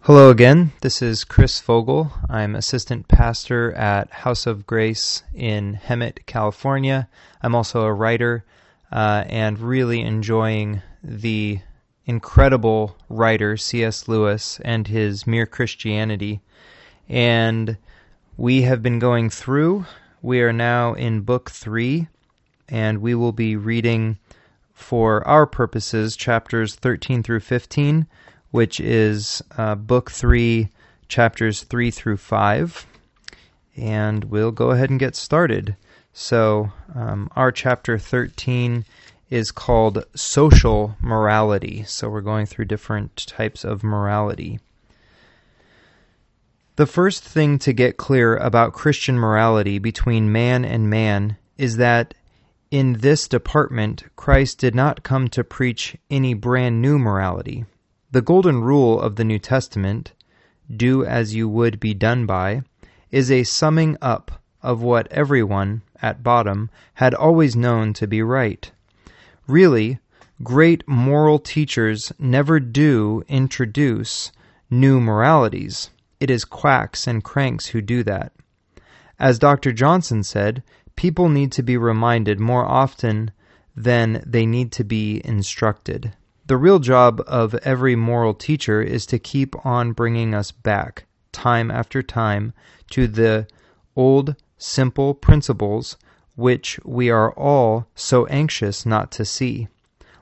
Hello again. This is Chris Fogle. I'm assistant pastor at House of Grace in Hemet, California. I'm also a writer uh, and really enjoying the incredible writer C.S. Lewis and his Mere Christianity. And we have been going through, we are now in book three, and we will be reading for our purposes chapters 13 through 15 which is uh, book three, chapters three through five. And we'll go ahead and get started. So, um, our chapter 13 is called Social Morality. So, we're going through different types of morality. The first thing to get clear about Christian morality between man and man is that in this department, Christ did not come to preach any brand new morality. The golden rule of the New Testament, do as you would be done by, is a summing up of what everyone, at bottom, had always known to be right. Really, great moral teachers never do introduce new moralities. It is quacks and cranks who do that. As Dr. Johnson said, people need to be reminded more often than they need to be instructed. The real job of every moral teacher is to keep on bringing us back, time after time, to the old, simple principles which we are all so anxious not to see.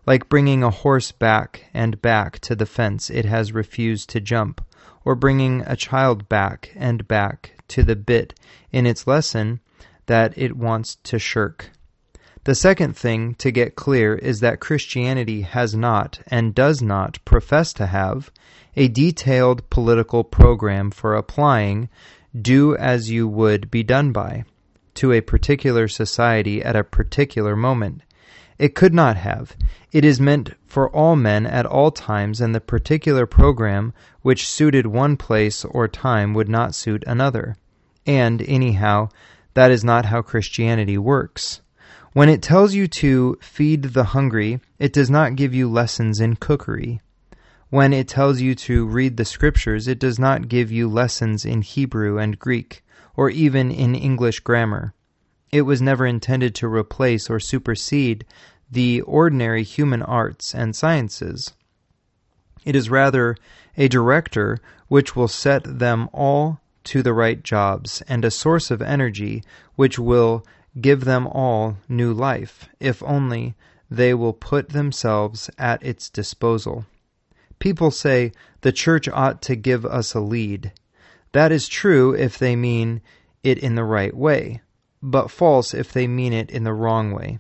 Like bringing a horse back and back to the fence it has refused to jump, or bringing a child back and back to the bit in its lesson that it wants to shirk. The second thing to get clear is that Christianity has not, and does not profess to have, a detailed political program for applying do as you would be done by to a particular society at a particular moment. It could not have. It is meant for all men at all times, and the particular program which suited one place or time would not suit another. And, anyhow, that is not how Christianity works. When it tells you to feed the hungry, it does not give you lessons in cookery. When it tells you to read the scriptures, it does not give you lessons in Hebrew and Greek, or even in English grammar. It was never intended to replace or supersede the ordinary human arts and sciences. It is rather a director which will set them all to the right jobs, and a source of energy which will give them all new life, if only they will put themselves at its disposal. People say the church ought to give us a lead. That is true if they mean it in the right way, but false if they mean it in the wrong way.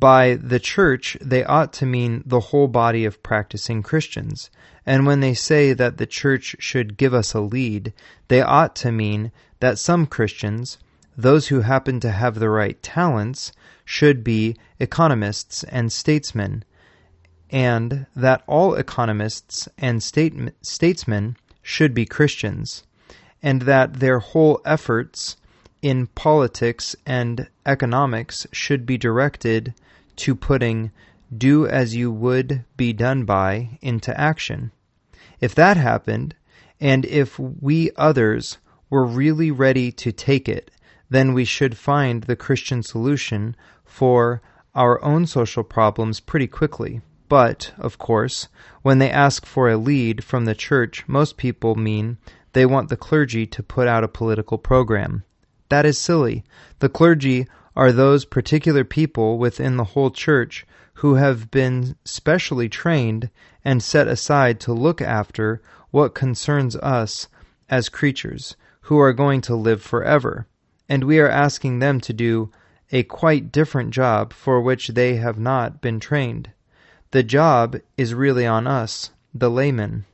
By the church, they ought to mean the whole body of practicing Christians. And when they say that the church should give us a lead, they ought to mean that some Christians, those who happen to have the right talents should be economists and statesmen, and that all economists and state, statesmen should be Christians, and that their whole efforts in politics and economics should be directed to putting do as you would be done by into action. If that happened, and if we others were really ready to take it then we should find the Christian solution for our own social problems pretty quickly. But, of course, when they ask for a lead from the church, most people mean they want the clergy to put out a political program. That is silly. The clergy are those particular people within the whole church who have been specially trained and set aside to look after what concerns us as creatures who are going to live forever and we are asking them to do a quite different job for which they have not been trained. The job is really on us, the laymen.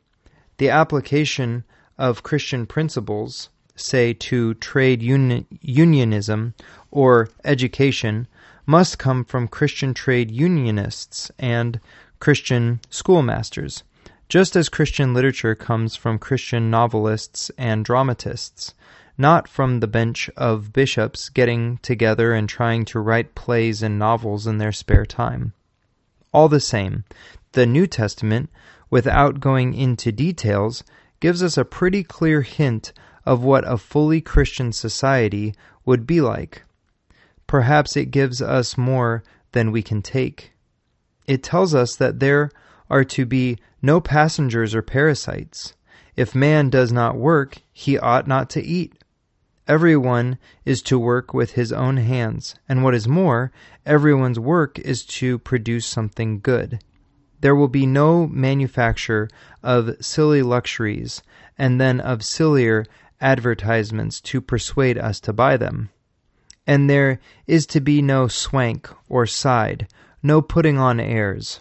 The application of Christian principles, say to trade uni- unionism or education, must come from Christian trade unionists and Christian schoolmasters, just as Christian literature comes from Christian novelists and dramatists not from the bench of bishops getting together and trying to write plays and novels in their spare time. All the same, The New Testament, without going into details, gives us a pretty clear hint of what a fully Christian society would be like. Perhaps it gives us more than we can take. It tells us that there are to be no passengers or parasites. If man does not work, he ought not to eat. Everyone is to work with his own hands, and what is more, everyone's work is to produce something good. There will be no manufacture of silly luxuries and then of sillier advertisements to persuade us to buy them. And there is to be no swank or side, no putting on airs.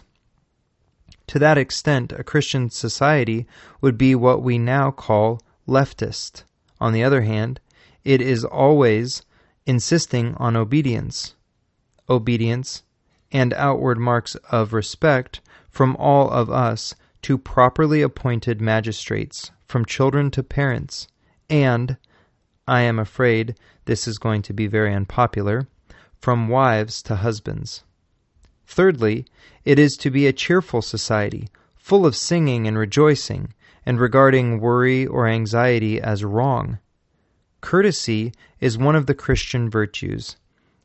To that extent, a Christian society would be what we now call leftist. On the other hand, it is always insisting on obedience. Obedience and outward marks of respect from all of us to properly appointed magistrates, from children to parents, and, I am afraid this is going to be very unpopular, from wives to husbands. Thirdly, it is to be a cheerful society, full of singing and rejoicing, and regarding worry or anxiety as wrong. Courtesy is one of the Christian virtues,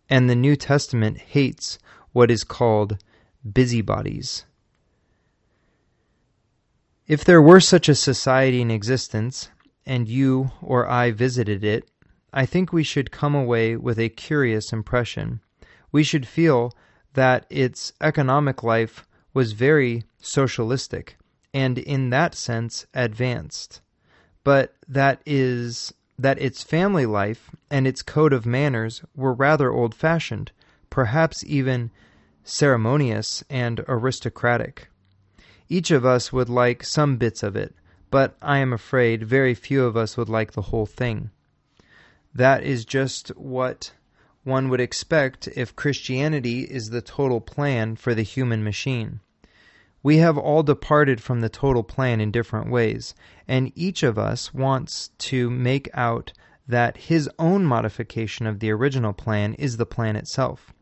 and the New Testament hates what is called busybodies. If there were such a society in existence, and you or I visited it, I think we should come away with a curious impression. We should feel that its economic life was very socialistic, and in that sense advanced, but that is that its family life and its code of manners were rather old fashioned, perhaps even ceremonious and aristocratic. Each of us would like some bits of it, but I am afraid very few of us would like the whole thing. That is just what one would expect if Christianity is the total plan for the human machine. We have all departed from the total plan in different ways, and each of us wants to make out that his own modification of the original plan is the plan itself.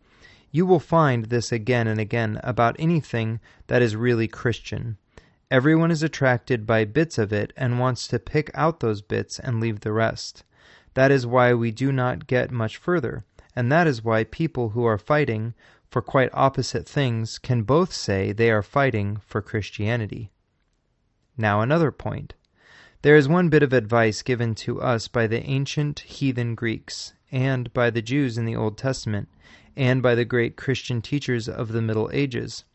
You will find this again and again about anything that is really Christian. Everyone is attracted by bits of it and wants to pick out those bits and leave the rest. That is why we do not get much further, and that is why people who are fighting for quite opposite things can both say they are fighting for Christianity. Now, another point. There is one bit of advice given to us by the ancient heathen Greeks, and by the Jews in the Old Testament, and by the great Christian teachers of the Middle Ages,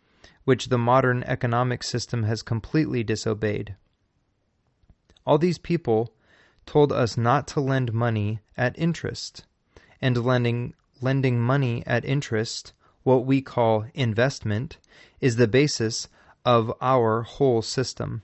which the modern economic system has completely disobeyed. All these people told us not to lend money at interest, and lending lending money at interest what we call investment, is the basis of our whole system.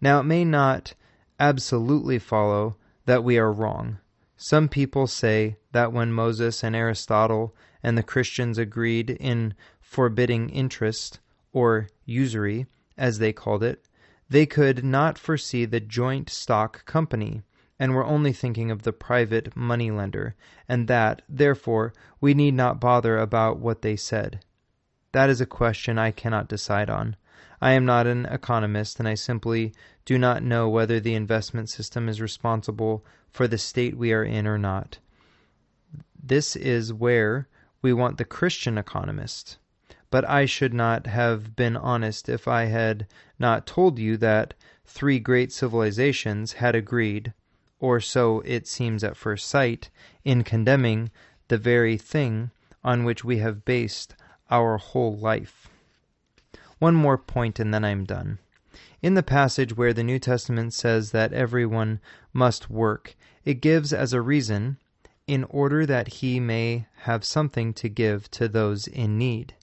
Now, it may not absolutely follow that we are wrong. Some people say that when Moses and Aristotle and the Christians agreed in forbidding interest, or usury, as they called it, they could not foresee the joint stock company, and were only thinking of the private money lender, and that, therefore, we need not bother about what they said. That is a question I cannot decide on. I am not an economist, and I simply do not know whether the investment system is responsible for the state we are in or not. This is where we want the Christian economist. But I should not have been honest if I had not told you that three great civilizations had agreed or so it seems at first sight, in condemning the very thing on which we have based our whole life. One more point and then I am done. In the passage where the New Testament says that everyone must work, it gives as a reason, in order that he may have something to give to those in need.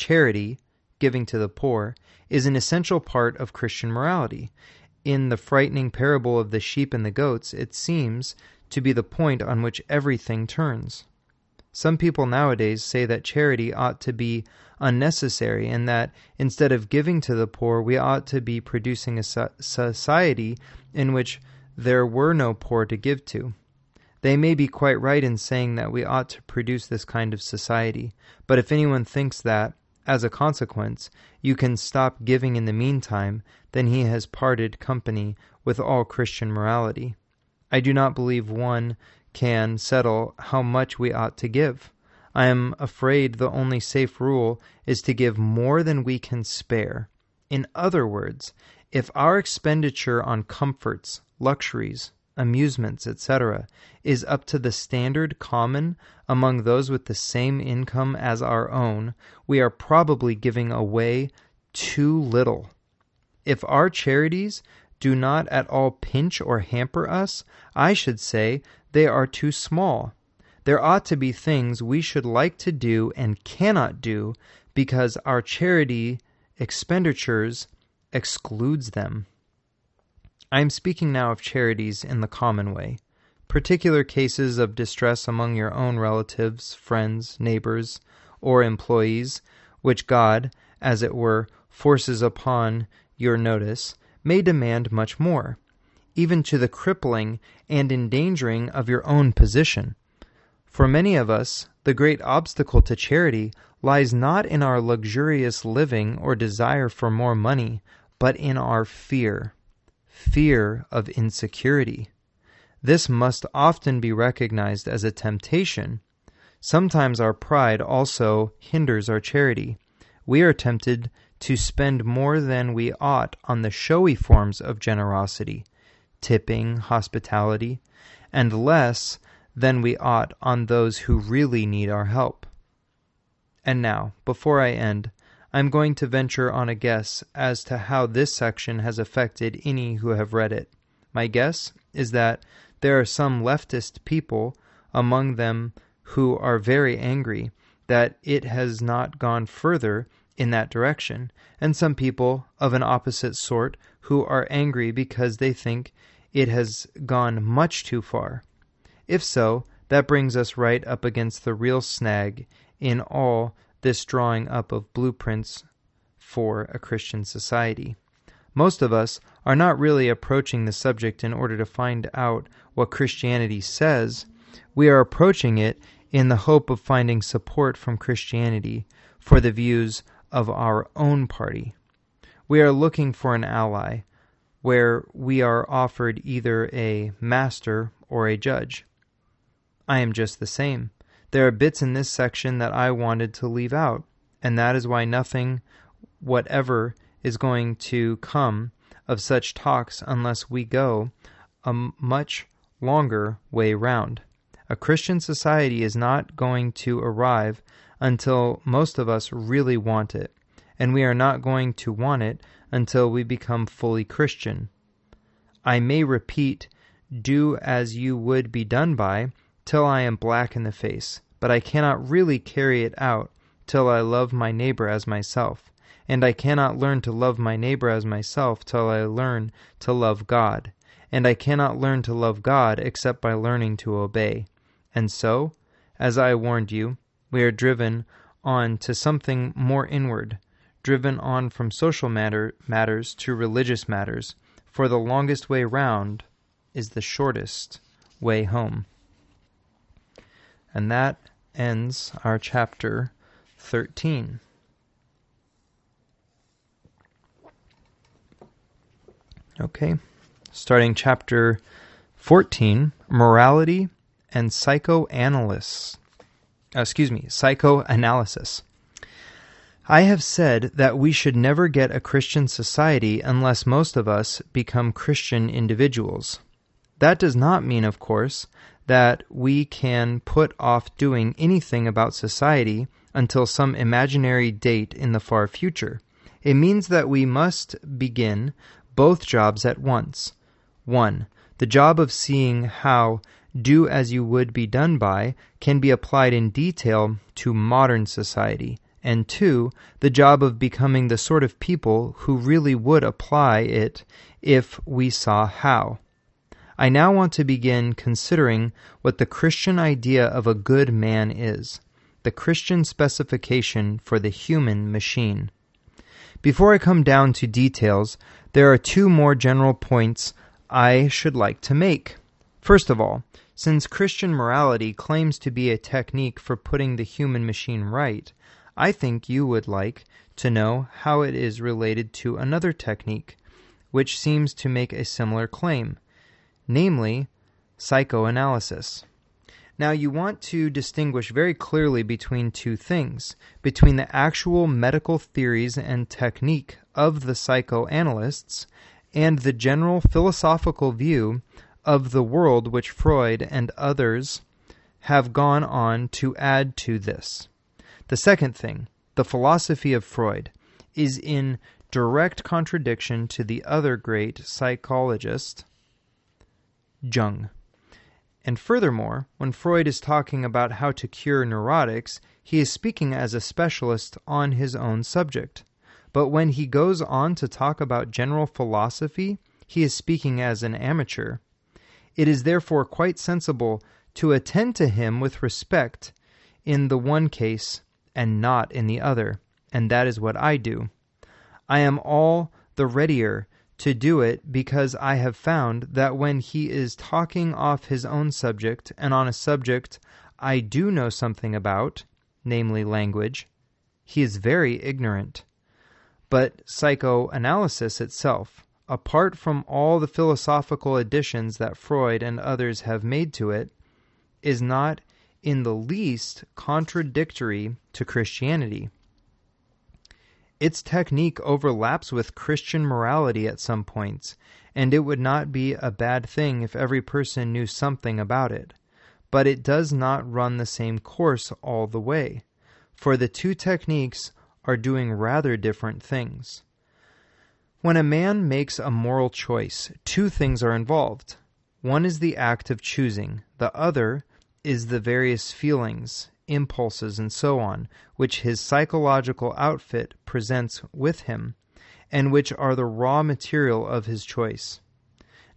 Charity, giving to the poor, is an essential part of Christian morality in the frightening parable of the sheep and the goats, it seems to be the point on which everything turns. Some people nowadays say that charity ought to be unnecessary and that instead of giving to the poor, we ought to be producing a society in which there were no poor to give to. They may be quite right in saying that we ought to produce this kind of society, but if anyone thinks that, as a consequence, you can stop giving in the meantime, then he has parted company with all Christian morality. I do not believe one can settle how much we ought to give. I am afraid the only safe rule is to give more than we can spare. In other words, if our expenditure on comforts, luxuries, amusements, etc., is up to the standard common among those with the same income as our own, we are probably giving away too little. If our charities do not at all pinch or hamper us, I should say they are too small. There ought to be things we should like to do and cannot do because our charity expenditures excludes them. I am speaking now of charities in the common way. Particular cases of distress among your own relatives, friends, neighbors, or employees, which God, as it were, forces upon your notice, may demand much more, even to the crippling and endangering of your own position. For many of us, the great obstacle to charity lies not in our luxurious living or desire for more money, but in our fear fear of insecurity. This must often be recognized as a temptation. Sometimes our pride also hinders our charity. We are tempted to spend more than we ought on the showy forms of generosity, tipping, hospitality, and less than we ought on those who really need our help. And now, before I end, I am going to venture on a guess as to how this section has affected any who have read it. My guess is that there are some leftist people among them who are very angry that it has not gone further in that direction, and some people of an opposite sort who are angry because they think it has gone much too far. If so, that brings us right up against the real snag in all this drawing up of blueprints for a Christian society. Most of us are not really approaching the subject in order to find out what Christianity says. We are approaching it in the hope of finding support from Christianity for the views of our own party. We are looking for an ally where we are offered either a master or a judge. I am just the same. There are bits in this section that I wanted to leave out, and that is why nothing whatever is going to come of such talks unless we go a much longer way round. A Christian society is not going to arrive until most of us really want it, and we are not going to want it until we become fully Christian. I may repeat, do as you would be done by, till I am black in the face, but I cannot really carry it out till I love my neighbor as myself, and I cannot learn to love my neighbor as myself till I learn to love God, and I cannot learn to love God except by learning to obey. And so, as I warned you, we are driven on to something more inward, driven on from social matter, matters to religious matters, for the longest way round is the shortest way home. And that ends our chapter 13. Okay, starting chapter 14 Morality and Psychoanalysis. Uh, excuse me, Psychoanalysis. I have said that we should never get a Christian society unless most of us become Christian individuals. That does not mean, of course, that we can put off doing anything about society until some imaginary date in the far future. It means that we must begin both jobs at once. 1. The job of seeing how do as you would be done by can be applied in detail to modern society. And 2. The job of becoming the sort of people who really would apply it if we saw how. I now want to begin considering what the Christian idea of a good man is, the Christian specification for the human machine. Before I come down to details, there are two more general points I should like to make. First of all, since Christian morality claims to be a technique for putting the human machine right, I think you would like to know how it is related to another technique, which seems to make a similar claim, namely psychoanalysis. Now, you want to distinguish very clearly between two things between the actual medical theories and technique of the psychoanalysts and the general philosophical view of the world which Freud and others have gone on to add to this. The second thing, the philosophy of Freud, is in direct contradiction to the other great psychologist, Jung. And furthermore, when Freud is talking about how to cure neurotics, he is speaking as a specialist on his own subject. But when he goes on to talk about general philosophy, he is speaking as an amateur. It is therefore quite sensible to attend to him with respect in the one case and not in the other, and that is what I do. I am all the readier to do it because I have found that when he is talking off his own subject and on a subject I do know something about, namely language, he is very ignorant. But psychoanalysis itself, apart from all the philosophical additions that Freud and others have made to it, is not in the least contradictory to Christianity. Its technique overlaps with Christian morality at some points, and it would not be a bad thing if every person knew something about it. But it does not run the same course all the way, for the two techniques are doing rather different things. When a man makes a moral choice, two things are involved. One is the act of choosing, the other is the various feelings, impulses, and so on, which his psychological outfit presents with him, and which are the raw material of his choice.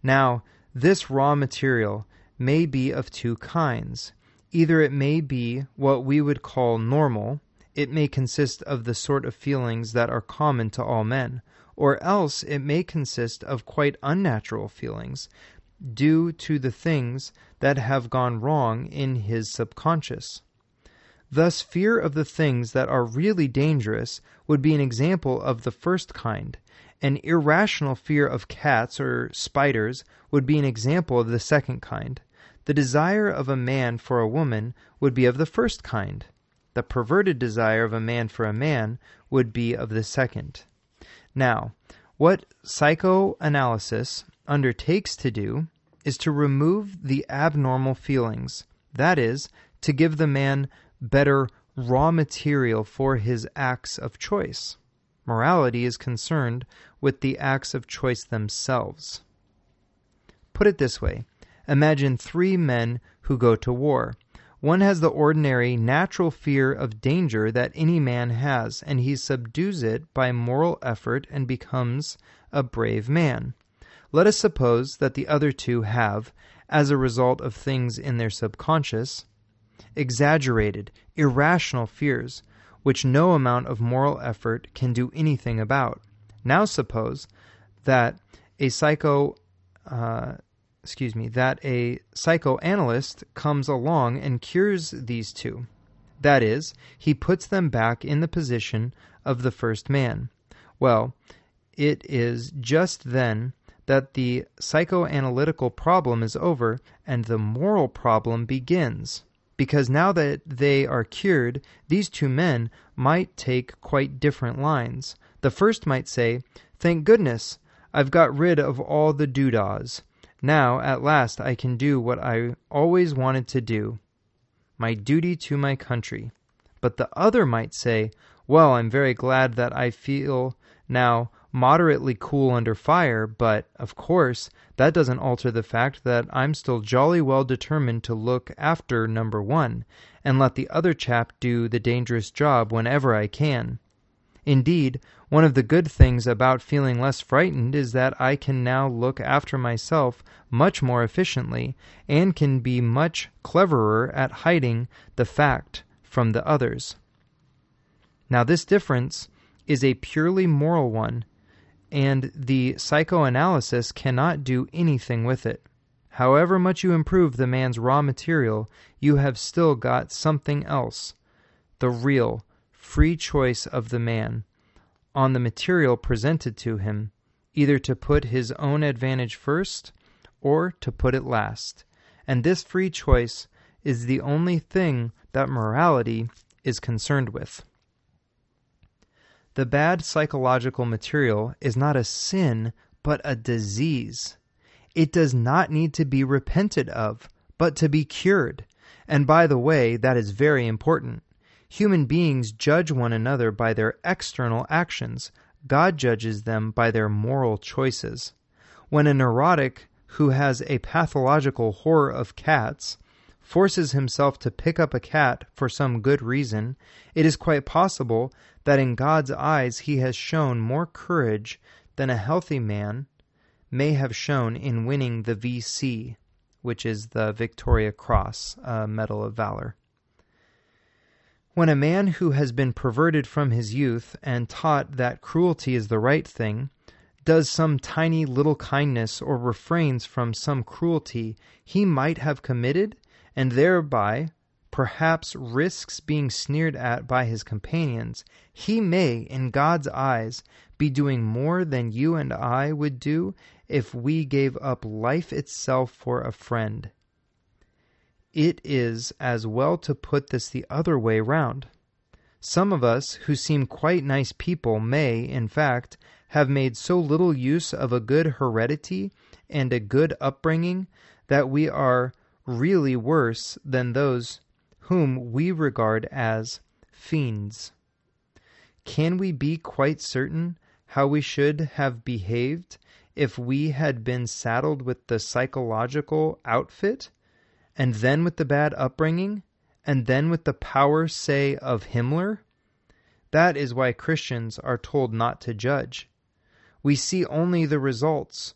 Now, this raw material may be of two kinds. Either it may be what we would call normal, it may consist of the sort of feelings that are common to all men, or else it may consist of quite unnatural feelings, due to the things that have gone wrong in his subconscious. Thus, fear of the things that are really dangerous would be an example of the first kind. An irrational fear of cats or spiders would be an example of the second kind. The desire of a man for a woman would be of the first kind. The perverted desire of a man for a man would be of the second. Now, what psychoanalysis undertakes to do is to remove the abnormal feelings, that is, to give the man better raw material for his acts of choice. Morality is concerned with the acts of choice themselves. Put it this way Imagine three men who go to war. One has the ordinary natural fear of danger that any man has, and he subdues it by moral effort and becomes a brave man. Let us suppose that the other two have, as a result of things in their subconscious, exaggerated, irrational fears, which no amount of moral effort can do anything about. Now suppose that a psycho uh, excuse me, that a psychoanalyst comes along and cures these two. That is, he puts them back in the position of the first man. Well, it is just then that the psychoanalytical problem is over and the moral problem begins because now that they are cured, these two men might take quite different lines. The first might say, Thank goodness, I've got rid of all the doodahs. Now, at last, I can do what I always wanted to do my duty to my country. But the other might say, Well, I'm very glad that I feel now moderately cool under fire, but, of course, that doesn't alter the fact that I'm still jolly well determined to look after number one, and let the other chap do the dangerous job whenever I can. Indeed, one of the good things about feeling less frightened is that I can now look after myself much more efficiently, and can be much cleverer at hiding the fact from the others. Now, this difference is a purely moral one and the psychoanalysis cannot do anything with it. However much you improve the man's raw material, you have still got something else the real, free choice of the man on the material presented to him, either to put his own advantage first or to put it last. And this free choice is the only thing that morality is concerned with. The bad psychological material is not a sin, but a disease. It does not need to be repented of, but to be cured. And by the way, that is very important. Human beings judge one another by their external actions. God judges them by their moral choices. When a neurotic who has a pathological horror of cats forces himself to pick up a cat for some good reason, it is quite possible that in God's eyes he has shown more courage than a healthy man may have shown in winning the VC, which is the Victoria Cross uh, Medal of Valor. When a man who has been perverted from his youth and taught that cruelty is the right thing does some tiny little kindness or refrains from some cruelty he might have committed, and thereby perhaps risks being sneered at by his companions, he may, in God's eyes, be doing more than you and I would do if we gave up life itself for a friend. It is as well to put this the other way round. Some of us who seem quite nice people may, in fact, have made so little use of a good heredity and a good upbringing that we are really worse than those whom we regard as fiends. Can we be quite certain how we should have behaved if we had been saddled with the psychological outfit, and then with the bad upbringing, and then with the power, say, of Himmler? That is why Christians are told not to judge. We see only the results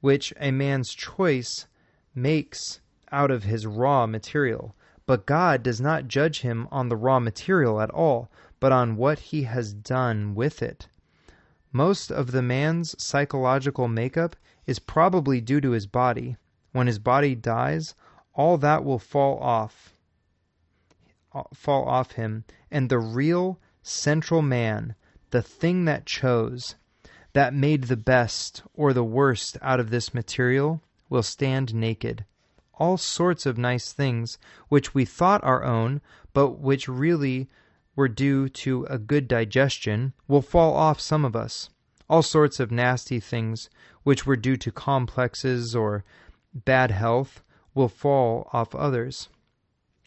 which a man's choice makes out of his raw material. But God does not judge him on the raw material at all, but on what he has done with it. Most of the man's psychological makeup is probably due to his body. When his body dies, all that will fall off uh, fall off him, and the real central man, the thing that chose, that made the best or the worst out of this material, will stand naked all sorts of nice things which we thought our own, but which really were due to a good digestion, will fall off some of us. All sorts of nasty things which were due to complexes or bad health will fall off others.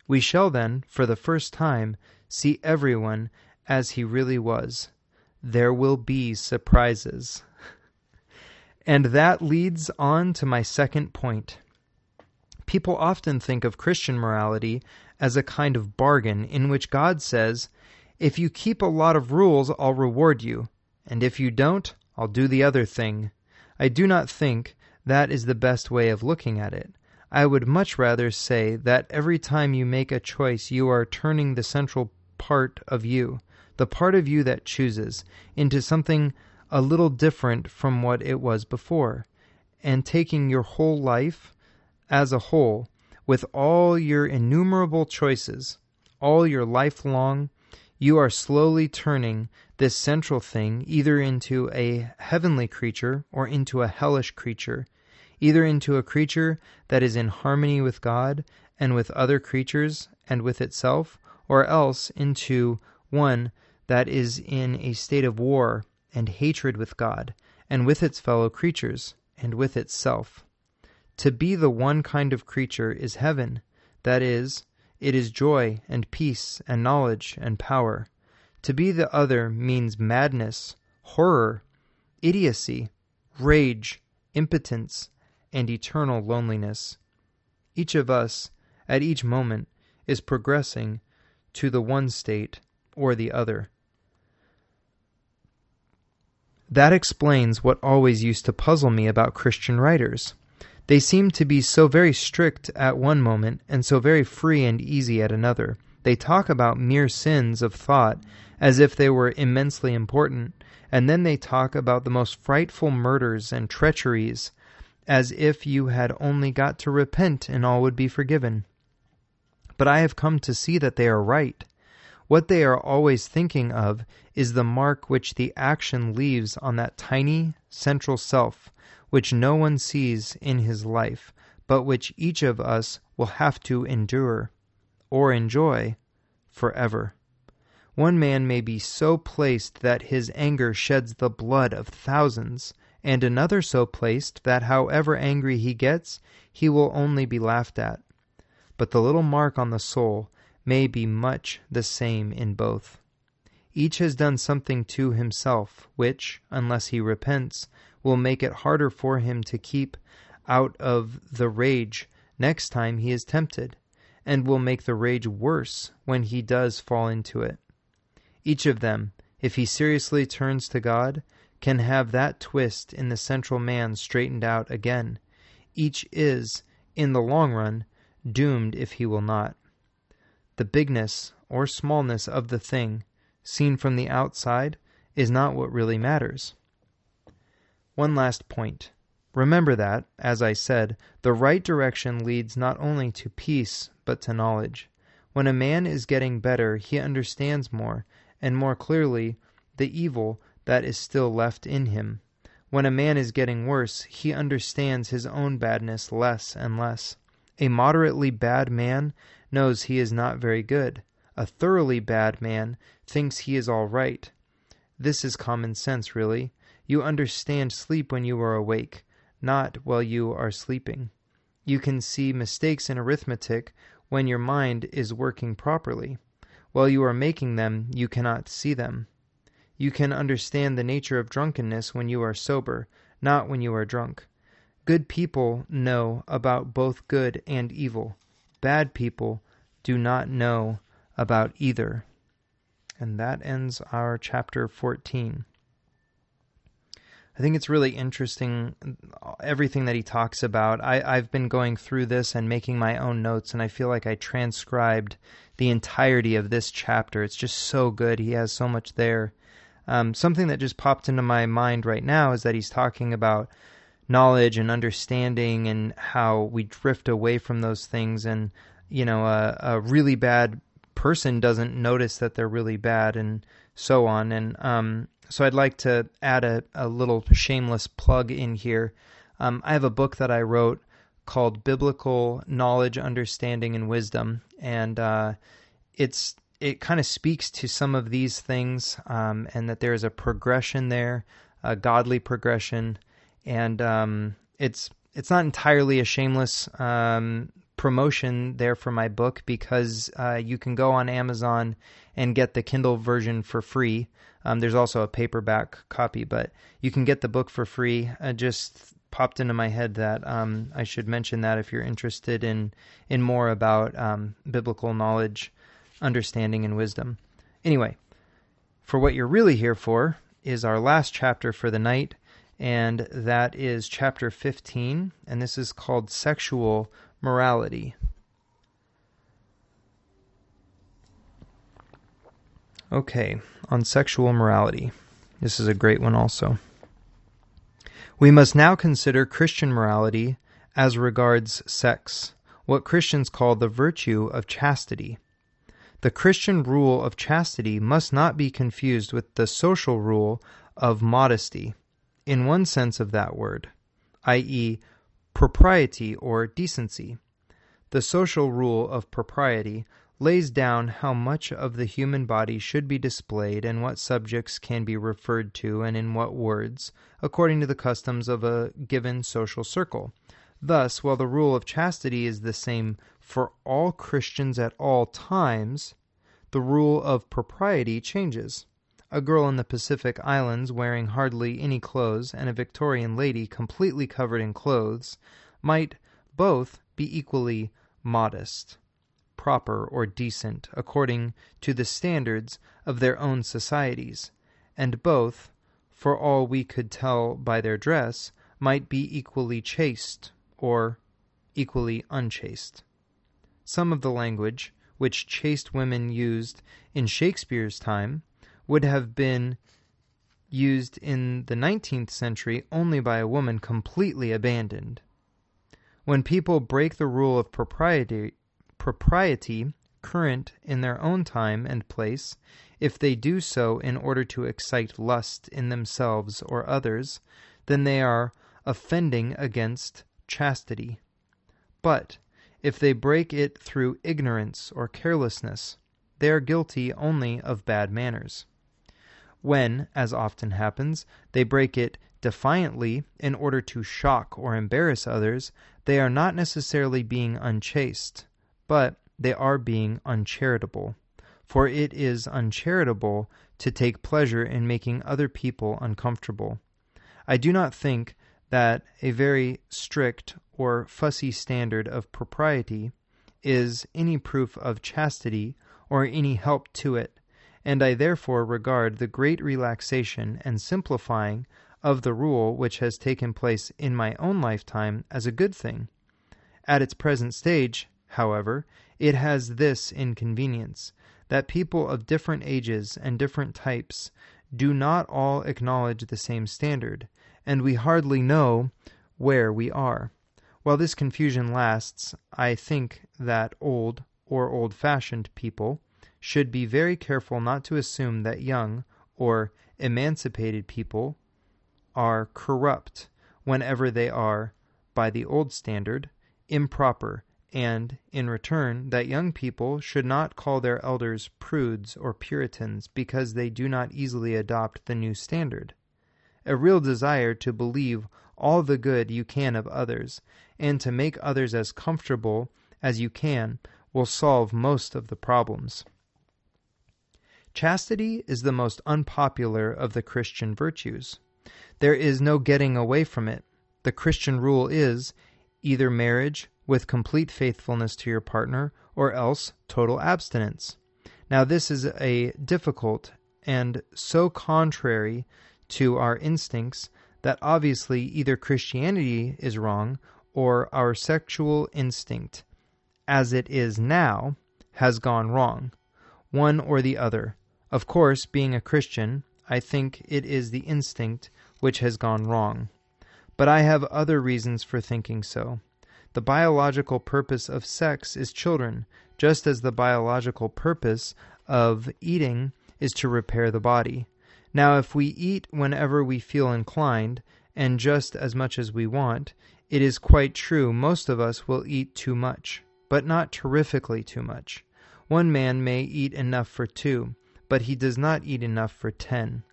We shall then, for the first time, see everyone as he really was. There will be surprises. and that leads on to my second point. People often think of Christian morality as a kind of bargain in which God says, If you keep a lot of rules, I'll reward you, and if you don't, I'll do the other thing. I do not think that is the best way of looking at it. I would much rather say that every time you make a choice, you are turning the central part of you, the part of you that chooses, into something a little different from what it was before, and taking your whole life as a whole, with all your innumerable choices, all your life long, you are slowly turning this central thing either into a heavenly creature or into a hellish creature, either into a creature that is in harmony with God and with other creatures and with itself, or else into one that is in a state of war and hatred with God and with its fellow creatures and with itself. To be the one kind of creature is heaven, that is, it is joy and peace and knowledge and power. To be the other means madness, horror, idiocy, rage, impotence, and eternal loneliness. Each of us, at each moment, is progressing to the one state or the other. That explains what always used to puzzle me about Christian writers. They seem to be so very strict at one moment and so very free and easy at another. They talk about mere sins of thought as if they were immensely important, and then they talk about the most frightful murders and treacheries as if you had only got to repent and all would be forgiven. But I have come to see that they are right. What they are always thinking of is the mark which the action leaves on that tiny central self, which no one sees in his life, but which each of us will have to endure or enjoy forever. One man may be so placed that his anger sheds the blood of thousands, and another so placed that however angry he gets, he will only be laughed at. But the little mark on the soul may be much the same in both. Each has done something to himself which, unless he repents, will make it harder for him to keep out of the rage next time he is tempted, and will make the rage worse when he does fall into it. Each of them, if he seriously turns to God, can have that twist in the central man straightened out again. Each is, in the long run, doomed if he will not the bigness or smallness of the thing, seen from the outside, is not what really matters. One last point. Remember that, as I said, the right direction leads not only to peace, but to knowledge. When a man is getting better, he understands more, and more clearly, the evil that is still left in him. When a man is getting worse, he understands his own badness less and less. A moderately bad man knows he is not very good. A thoroughly bad man thinks he is all right. This is common sense, really. You understand sleep when you are awake, not while you are sleeping. You can see mistakes in arithmetic when your mind is working properly. While you are making them, you cannot see them. You can understand the nature of drunkenness when you are sober, not when you are drunk. Good people know about both good and evil bad people do not know about either. And that ends our chapter 14. I think it's really interesting everything that he talks about. I, have been going through this and making my own notes, and I feel like I transcribed the entirety of this chapter. It's just so good. He has so much there. Um, something that just popped into my mind right now is that he's talking about knowledge and understanding and how we drift away from those things. And, you know, a, a really bad person doesn't notice that they're really bad and so on. And um, so I'd like to add a, a little shameless plug in here. Um, I have a book that I wrote called Biblical Knowledge, Understanding, and Wisdom. And uh, it's it kind of speaks to some of these things um, and that there is a progression there, a godly progression and um, it's it's not entirely a shameless um, promotion there for my book because uh, you can go on Amazon and get the Kindle version for free. Um, there's also a paperback copy, but you can get the book for free. It just popped into my head that um, I should mention that if you're interested in in more about um, biblical knowledge, understanding, and wisdom. Anyway, for what you're really here for is our last chapter for the night and that is chapter 15, and this is called Sexual Morality. Okay, on sexual morality. This is a great one also. We must now consider Christian morality as regards sex, what Christians call the virtue of chastity. The Christian rule of chastity must not be confused with the social rule of modesty in one sense of that word, i.e., propriety or decency. The social rule of propriety lays down how much of the human body should be displayed and what subjects can be referred to and in what words, according to the customs of a given social circle. Thus, while the rule of chastity is the same for all Christians at all times, the rule of propriety changes a girl in the Pacific Islands wearing hardly any clothes and a Victorian lady completely covered in clothes might both be equally modest, proper, or decent according to the standards of their own societies, and both, for all we could tell by their dress, might be equally chaste or equally unchaste. Some of the language which chaste women used in Shakespeare's time would have been used in the 19th century only by a woman completely abandoned. When people break the rule of propriety, propriety current in their own time and place, if they do so in order to excite lust in themselves or others, then they are offending against chastity. But if they break it through ignorance or carelessness, they are guilty only of bad manners. When, as often happens, they break it defiantly in order to shock or embarrass others, they are not necessarily being unchaste, but they are being uncharitable. For it is uncharitable to take pleasure in making other people uncomfortable. I do not think that a very strict or fussy standard of propriety is any proof of chastity or any help to it, and I therefore regard the great relaxation and simplifying of the rule which has taken place in my own lifetime as a good thing. At its present stage, however, it has this inconvenience that people of different ages and different types do not all acknowledge the same standard, and we hardly know where we are. While this confusion lasts, I think that old or old fashioned people should be very careful not to assume that young or emancipated people are corrupt whenever they are, by the old standard, improper, and, in return, that young people should not call their elders prudes or Puritans because they do not easily adopt the new standard a real desire to believe all the good you can of others, and to make others as comfortable as you can, will solve most of the problems. Chastity is the most unpopular of the Christian virtues. There is no getting away from it. The Christian rule is either marriage with complete faithfulness to your partner, or else total abstinence. Now, this is a difficult and so contrary to our instincts that obviously either Christianity is wrong or our sexual instinct, as it is now, has gone wrong. One or the other. Of course, being a Christian, I think it is the instinct which has gone wrong. But I have other reasons for thinking so. The biological purpose of sex is children, just as the biological purpose of eating is to repair the body. Now, if we eat whenever we feel inclined, and just as much as we want, it is quite true most of us will eat too much, but not terrifically too much. One man may eat enough for two, but he does not eat enough for ten.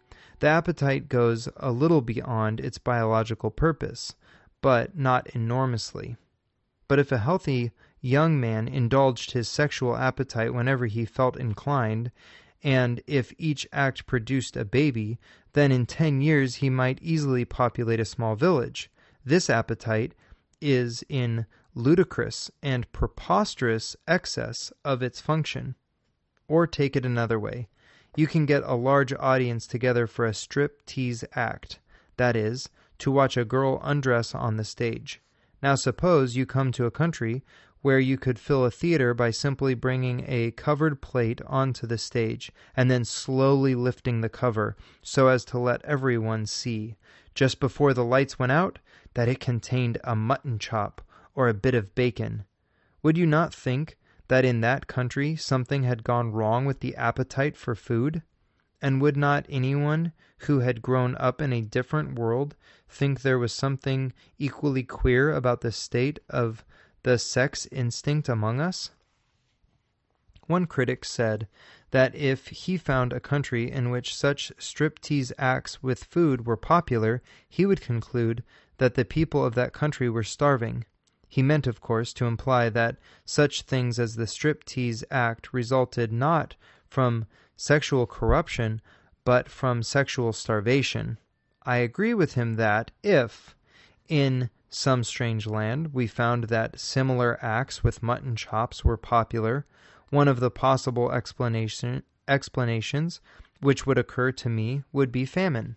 The appetite goes a little beyond its biological purpose, but not enormously. But if a healthy young man indulged his sexual appetite whenever he felt inclined, and if each act produced a baby, then in ten years he might easily populate a small village. This appetite is in ludicrous and preposterous excess of its function. Or take it another way. You can get a large audience together for a strip tease act, that is, to watch a girl undress on the stage. Now suppose you come to a country where you could fill a theater by simply bringing a covered plate onto the stage and then slowly lifting the cover so as to let everyone see, just before the lights went out, that it contained a mutton chop or a bit of bacon. Would you not think that in that country something had gone wrong with the appetite for food? And would not anyone who had grown up in a different world think there was something equally queer about the state of the sex instinct among us? One critic said that if he found a country in which such striptease acts with food were popular, he would conclude that the people of that country were starving. He meant, of course, to imply that such things as the striptease act resulted not from sexual corruption, but from sexual starvation. I agree with him that if, in some strange land, we found that similar acts with mutton chops were popular. One of the possible explanation, explanations which would occur to me would be famine.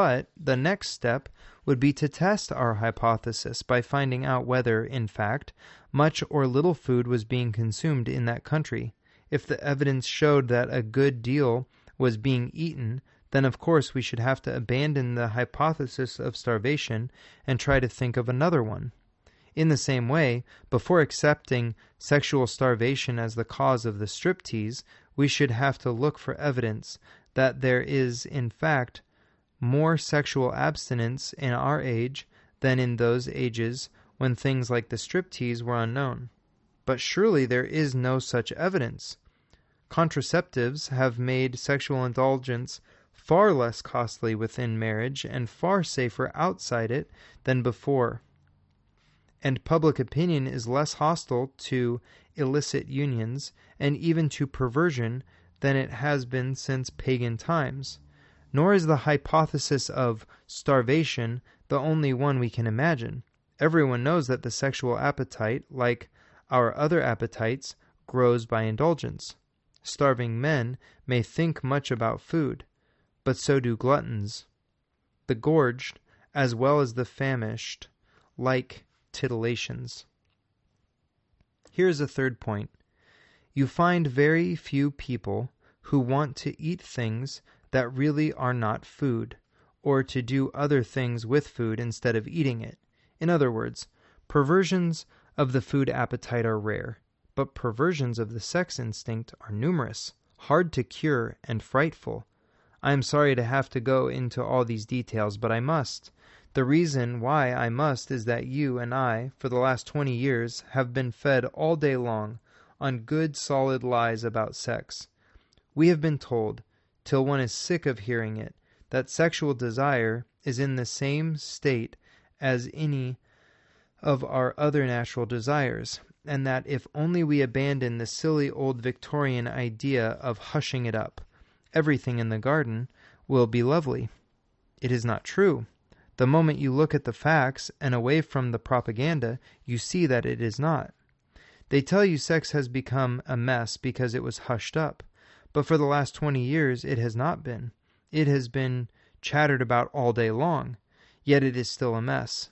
But the next step would be to test our hypothesis by finding out whether, in fact, much or little food was being consumed in that country. If the evidence showed that a good deal was being eaten, then of course we should have to abandon the hypothesis of starvation and try to think of another one. In the same way, before accepting sexual starvation as the cause of the striptease, we should have to look for evidence that there is, in fact, more sexual abstinence in our age than in those ages when things like the striptease were unknown. But surely there is no such evidence. Contraceptives have made sexual indulgence far less costly within marriage and far safer outside it than before. And public opinion is less hostile to illicit unions and even to perversion than it has been since pagan times. Nor is the hypothesis of starvation the only one we can imagine. Everyone knows that the sexual appetite, like our other appetites, grows by indulgence. Starving men may think much about food, but so do gluttons. The gorged, as well as the famished, like titillations. Here is a third point. You find very few people who want to eat things that really are not food, or to do other things with food instead of eating it. In other words, perversions of the food appetite are rare, but perversions of the sex instinct are numerous, hard to cure, and frightful. I am sorry to have to go into all these details, but I must. The reason why I must is that you and I, for the last twenty years, have been fed all day long on good solid lies about sex. We have been told, till one is sick of hearing it, that sexual desire is in the same state as any of our other natural desires, and that if only we abandon the silly old Victorian idea of hushing it up, everything in the garden will be lovely. It is not true. The moment you look at the facts and away from the propaganda, you see that it is not. They tell you sex has become a mess because it was hushed up, but for the last 20 years it has not been. It has been chattered about all day long, yet it is still a mess.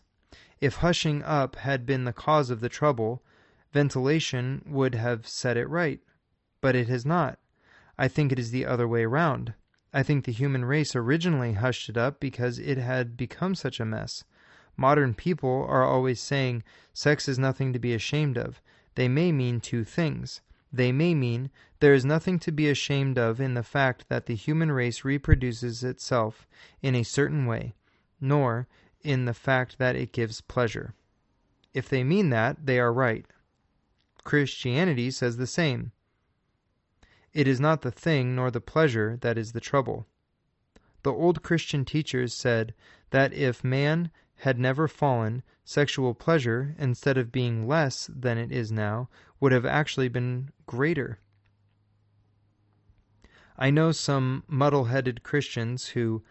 If hushing up had been the cause of the trouble, ventilation would have set it right. But it has not. I think it is the other way round. I think the human race originally hushed it up because it had become such a mess. Modern people are always saying sex is nothing to be ashamed of. They may mean two things. They may mean there is nothing to be ashamed of in the fact that the human race reproduces itself in a certain way, nor in the fact that it gives pleasure. If they mean that, they are right. Christianity says the same. It is not the thing nor the pleasure that is the trouble. The old Christian teachers said that if man had never fallen, sexual pleasure, instead of being less than it is now, would have actually been greater. I know some muddle headed Christians who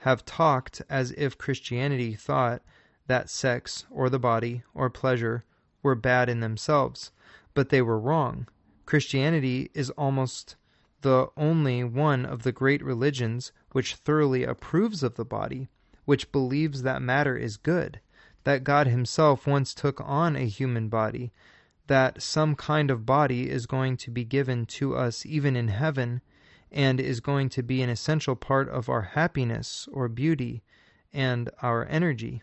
have talked as if Christianity thought that sex, or the body, or pleasure were bad in themselves, but they were wrong. Christianity is almost the only one of the great religions which thoroughly approves of the body, which believes that matter is good, that God Himself once took on a human body, that some kind of body is going to be given to us even in heaven, and is going to be an essential part of our happiness or beauty and our energy.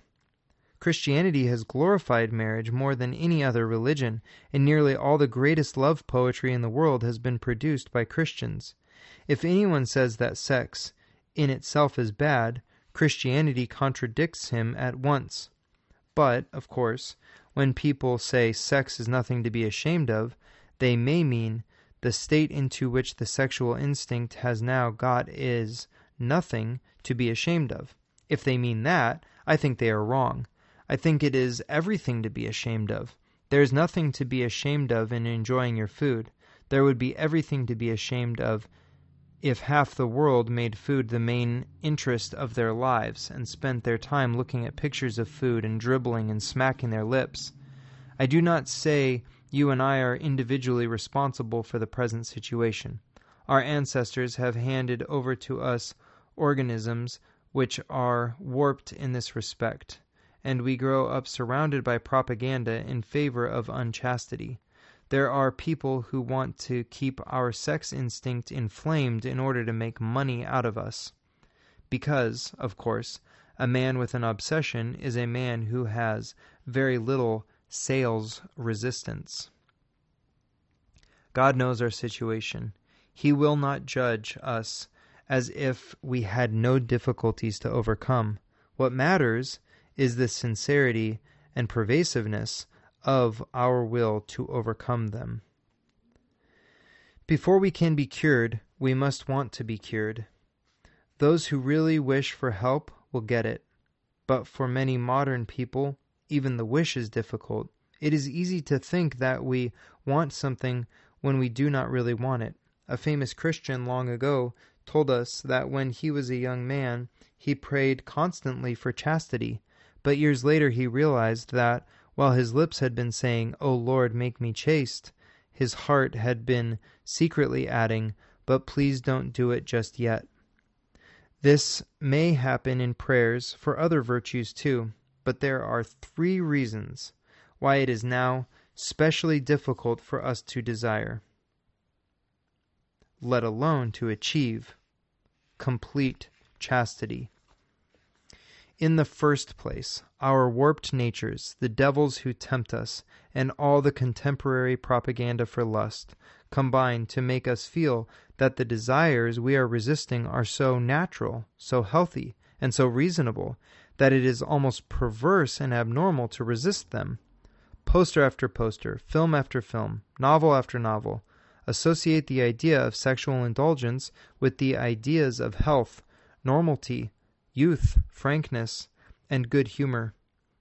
Christianity has glorified marriage more than any other religion, and nearly all the greatest love poetry in the world has been produced by Christians. If anyone says that sex in itself is bad, Christianity contradicts him at once. But, of course, when people say sex is nothing to be ashamed of, they may mean the state into which the sexual instinct has now got is nothing to be ashamed of. If they mean that, I think they are wrong. I think it is everything to be ashamed of. There is nothing to be ashamed of in enjoying your food. There would be everything to be ashamed of if half the world made food the main interest of their lives and spent their time looking at pictures of food and dribbling and smacking their lips. I do not say you and I are individually responsible for the present situation. Our ancestors have handed over to us organisms which are warped in this respect and we grow up surrounded by propaganda in favor of unchastity. There are people who want to keep our sex instinct inflamed in order to make money out of us. Because, of course, a man with an obsession is a man who has very little sales resistance. God knows our situation. He will not judge us as if we had no difficulties to overcome. What matters is the sincerity and pervasiveness of our will to overcome them. Before we can be cured, we must want to be cured. Those who really wish for help will get it. But for many modern people, even the wish is difficult. It is easy to think that we want something when we do not really want it. A famous Christian long ago told us that when he was a young man, he prayed constantly for chastity, but years later he realized that while his lips had been saying, O Lord, make me chaste, his heart had been secretly adding, But please don't do it just yet. This may happen in prayers for other virtues too, but there are three reasons why it is now specially difficult for us to desire, let alone to achieve, complete chastity. In the first place, our warped natures, the devils who tempt us, and all the contemporary propaganda for lust combine to make us feel that the desires we are resisting are so natural, so healthy, and so reasonable that it is almost perverse and abnormal to resist them. Poster after poster, film after film, novel after novel, associate the idea of sexual indulgence with the ideas of health, normality, youth, frankness, and good humor.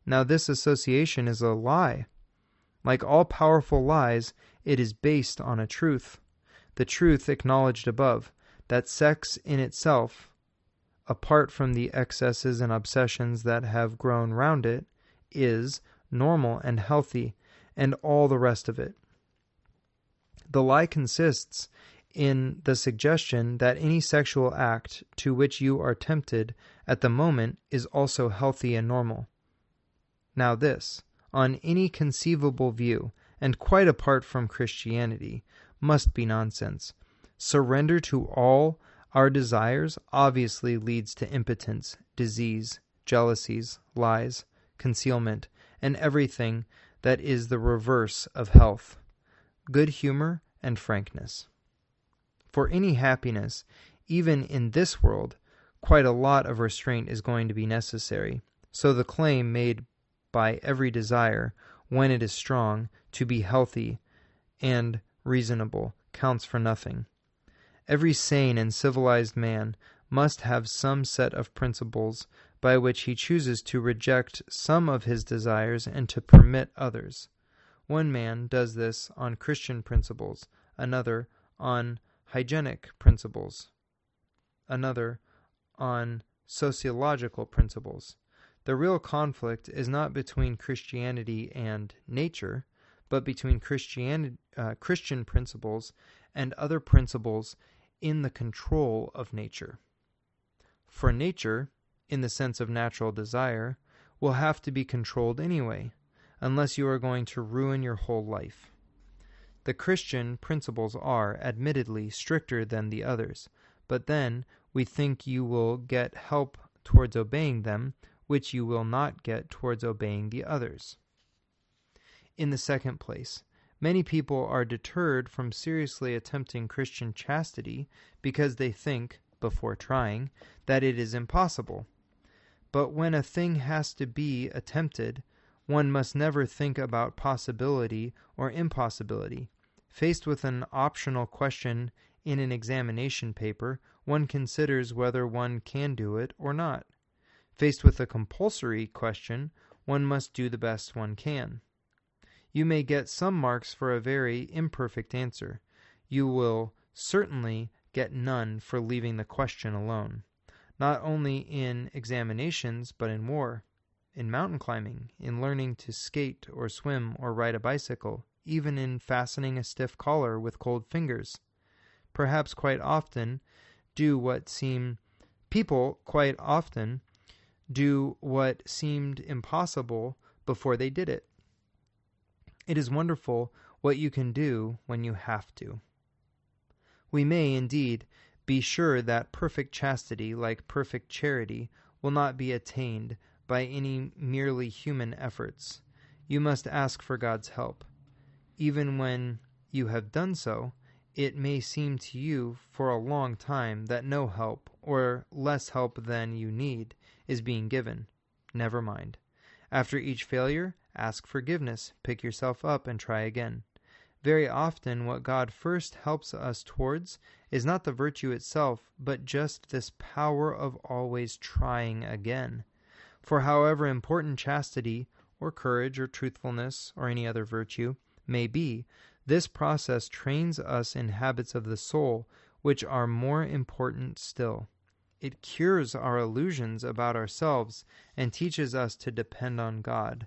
Now, this association is a lie. Like all powerful lies, it is based on a truth. The truth acknowledged above that sex in itself, apart from the excesses and obsessions that have grown round it, is normal and healthy, and all the rest of it. The lie consists in the suggestion that any sexual act to which you are tempted at the moment is also healthy and normal. Now, this, on any conceivable view, and quite apart from Christianity, must be nonsense. Surrender to all our desires obviously leads to impotence, disease, jealousies, lies, concealment, and everything that is the reverse of health, good humor, and frankness. For any happiness, even in this world, quite a lot of restraint is going to be necessary. So the claim made by every desire, when it is strong, to be healthy and reasonable counts for nothing. Every sane and civilized man must have some set of principles by which he chooses to reject some of his desires and to permit others. One man does this on Christian principles, another on hygienic principles, another on sociological principles. The real conflict is not between Christianity and nature, but between Christianity, uh, Christian principles and other principles in the control of nature. For nature, in the sense of natural desire, will have to be controlled anyway, unless you are going to ruin your whole life. The Christian principles are, admittedly, stricter than the others, but then we think you will get help towards obeying them, which you will not get towards obeying the others. In the second place, many people are deterred from seriously attempting Christian chastity because they think, before trying, that it is impossible. But when a thing has to be attempted, one must never think about possibility or impossibility. Faced with an optional question in an examination paper, one considers whether one can do it or not. Faced with a compulsory question, one must do the best one can. You may get some marks for a very imperfect answer. You will certainly get none for leaving the question alone not only in examinations, but in war, in mountain climbing, in learning to skate or swim or ride a bicycle, even in fastening a stiff collar with cold fingers. Perhaps quite often do what seem people quite often do what seemed impossible before they did it. It is wonderful what you can do when you have to. We may, indeed, be sure that perfect chastity, like perfect charity, will not be attained by any merely human efforts. you must ask for God's help. Even when you have done so, it may seem to you for a long time that no help, or less help than you need, is being given. Never mind. After each failure, ask forgiveness, pick yourself up, and try again. Very often, what God first helps us towards is not the virtue itself, but just this power of always trying again. For however important chastity, or courage, or truthfulness, or any other virtue may be, this process trains us in habits of the soul which are more important still. It cures our illusions about ourselves and teaches us to depend on God.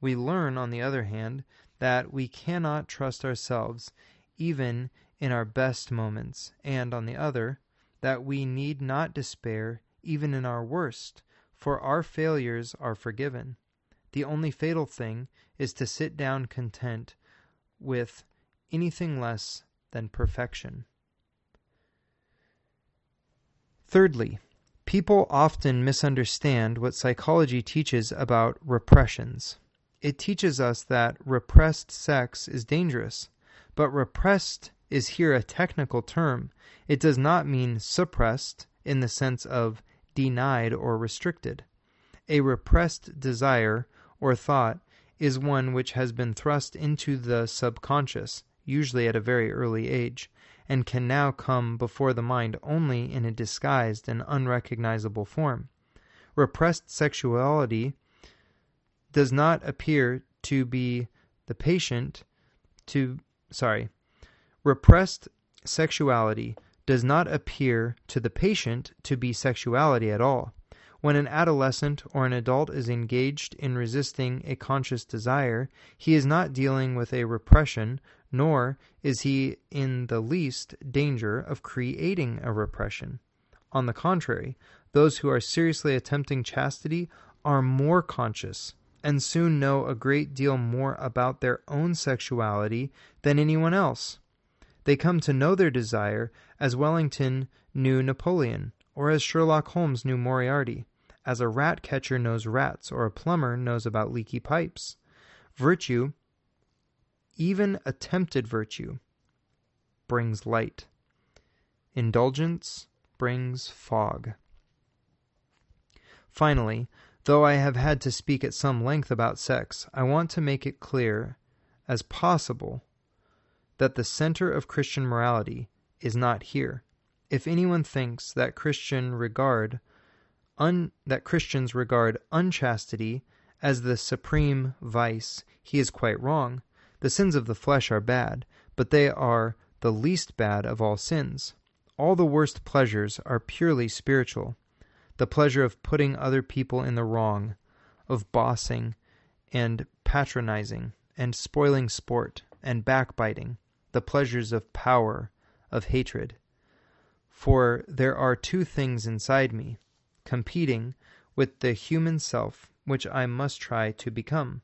We learn, on the other hand, that we cannot trust ourselves even in our best moments, and, on the other, that we need not despair even in our worst, for our failures are forgiven. The only fatal thing is to sit down content with anything less than perfection. Thirdly, people often misunderstand what psychology teaches about repressions. It teaches us that repressed sex is dangerous, but repressed is here a technical term. It does not mean suppressed in the sense of denied or restricted. A repressed desire or thought is one which has been thrust into the subconscious, usually at a very early age, and can now come before the mind only in a disguised and unrecognizable form. Repressed sexuality does not appear to be the patient to sorry repressed sexuality does not appear to the patient to be sexuality at all when an adolescent or an adult is engaged in resisting a conscious desire, he is not dealing with a repression, nor is he in the least danger of creating a repression. On the contrary, those who are seriously attempting chastity are more conscious and soon know a great deal more about their own sexuality than anyone else. They come to know their desire as Wellington knew Napoleon, or as Sherlock Holmes knew Moriarty, as a rat catcher knows rats, or a plumber knows about leaky pipes. Virtue, even attempted virtue, brings light. Indulgence brings fog. Finally, Though I have had to speak at some length about sex, I want to make it clear as possible that the center of Christian morality is not here. If anyone thinks that Christian regard un, that Christians regard unchastity as the supreme vice, he is quite wrong. The sins of the flesh are bad, but they are the least bad of all sins. All the worst pleasures are purely spiritual the pleasure of putting other people in the wrong, of bossing and patronizing and spoiling sport and backbiting, the pleasures of power, of hatred. For there are two things inside me, competing with the human self which I must try to become.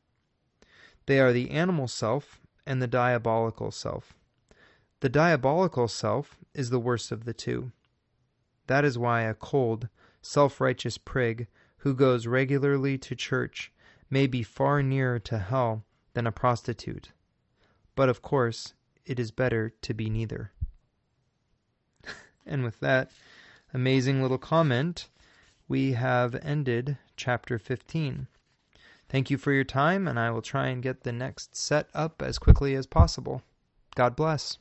They are the animal self and the diabolical self. The diabolical self is the worst of the two. That is why a cold, self righteous prig who goes regularly to church may be far nearer to hell than a prostitute. But of course, it is better to be neither. and with that amazing little comment, we have ended chapter 15. Thank you for your time, and I will try and get the next set up as quickly as possible. God bless.